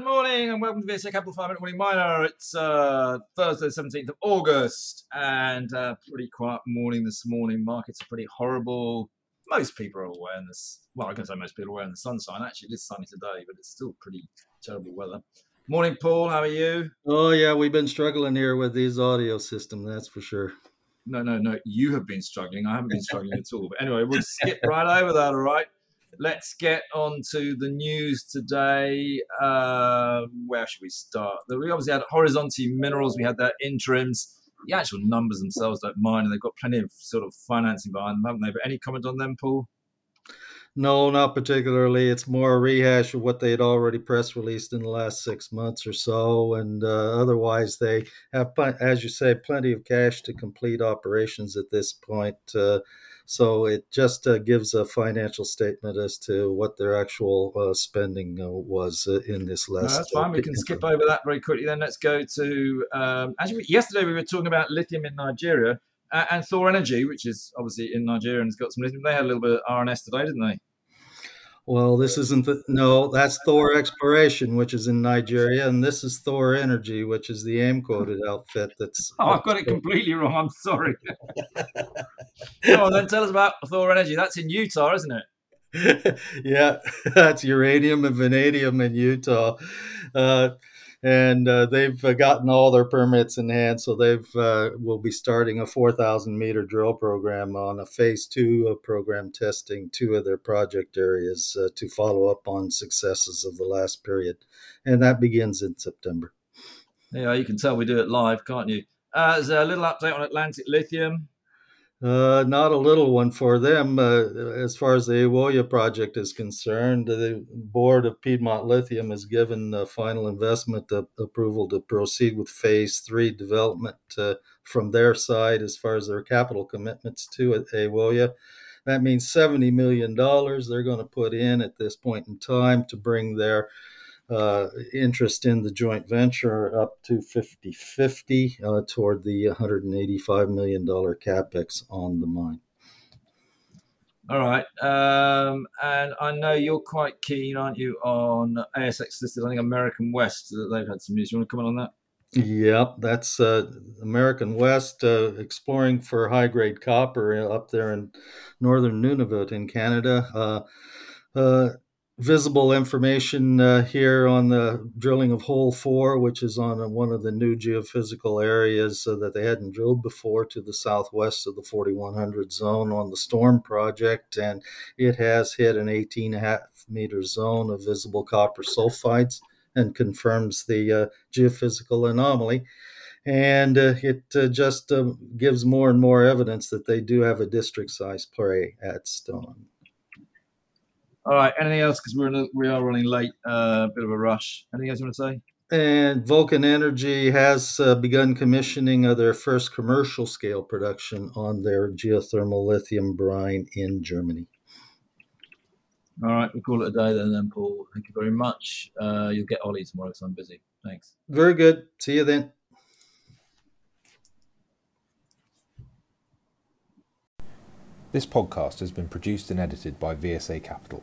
morning and welcome to VSA Capital 5 Minute Morning Miner. It's uh, Thursday, 17th of August, and uh, pretty quiet morning this morning. Markets are pretty horrible. Most people are aware in this. Well, I can say most people are aware in the sunshine. Actually, it is sunny today, but it's still pretty terrible weather. Morning, Paul. How are you? Oh yeah, we've been struggling here with these audio system. That's for sure. No, no, no. You have been struggling. I haven't been struggling at all. But anyway, we'll skip right over that. All right. Let's get on to the news today. Uh, where should we start? We obviously had Horizonte Minerals. We had their interims. The actual numbers themselves don't mind, and they've got plenty of sort of financing behind them, haven't they? But any comment on them, Paul? No, not particularly. It's more a rehash of what they had already press released in the last six months or so. And uh, otherwise, they have, as you say, plenty of cash to complete operations at this point. Uh, so it just uh, gives a financial statement as to what their actual uh, spending uh, was uh, in this last. No, that's fine. we can skip over that very quickly. Then let's go to um, actually yesterday we were talking about lithium in Nigeria and Thor Energy, which is obviously in Nigeria and has got some lithium. They had a little bit of RNS today, didn't they? Well, this isn't the, no, that's Thor Exploration, which is in Nigeria, and this is Thor Energy, which is the AIM quoted outfit. That's oh, I've got it completely wrong. I'm sorry. Come on, then tell us about Thor Energy. That's in Utah, isn't it? yeah, that's uranium and vanadium in Utah. Uh, and uh, they've uh, gotten all their permits in hand. So they've uh, will be starting a 4,000 meter drill program on a phase two program, testing two of their project areas uh, to follow up on successes of the last period, and that begins in September. Yeah, you can tell we do it live, can't you? Uh, there's a little update on Atlantic Lithium. Uh, not a little one for them. Uh, as far as the Ewoyaa project is concerned, the board of Piedmont Lithium has given final investment approval to proceed with phase three development uh, from their side as far as their capital commitments to Ewoyaa. That means $70 million they're going to put in at this point in time to bring their uh, interest in the joint venture up to 50 50 uh, toward the $185 million capex on the mine. All right. Um, and I know you're quite keen, aren't you, on ASX listed, I think American West, that they've had some news. You want to comment on that? Yep, that's uh, American West uh, exploring for high grade copper up there in northern Nunavut in Canada. Uh, uh visible information uh, here on the drilling of hole four, which is on one of the new geophysical areas uh, that they hadn't drilled before to the southwest of the 4100 zone on the Storm project. And it has hit an 18.5 meter zone of visible copper sulfides and confirms the uh, geophysical anomaly. And uh, it uh, just uh, gives more and more evidence that they do have a district size play at Storm. All right. Anything else? Because we're a, we are running late. A uh, bit of a rush. Anything else you want to say? And Vulcan Energy has uh, begun commissioning of their first commercial scale production on their geothermal lithium brine in Germany. All right, we'll call it a day then, then Paul. Thank you very much. Uh, you'll get Ollie tomorrow because I'm busy. Thanks. Very good. See you then. This podcast has been produced and edited by VSA Capital.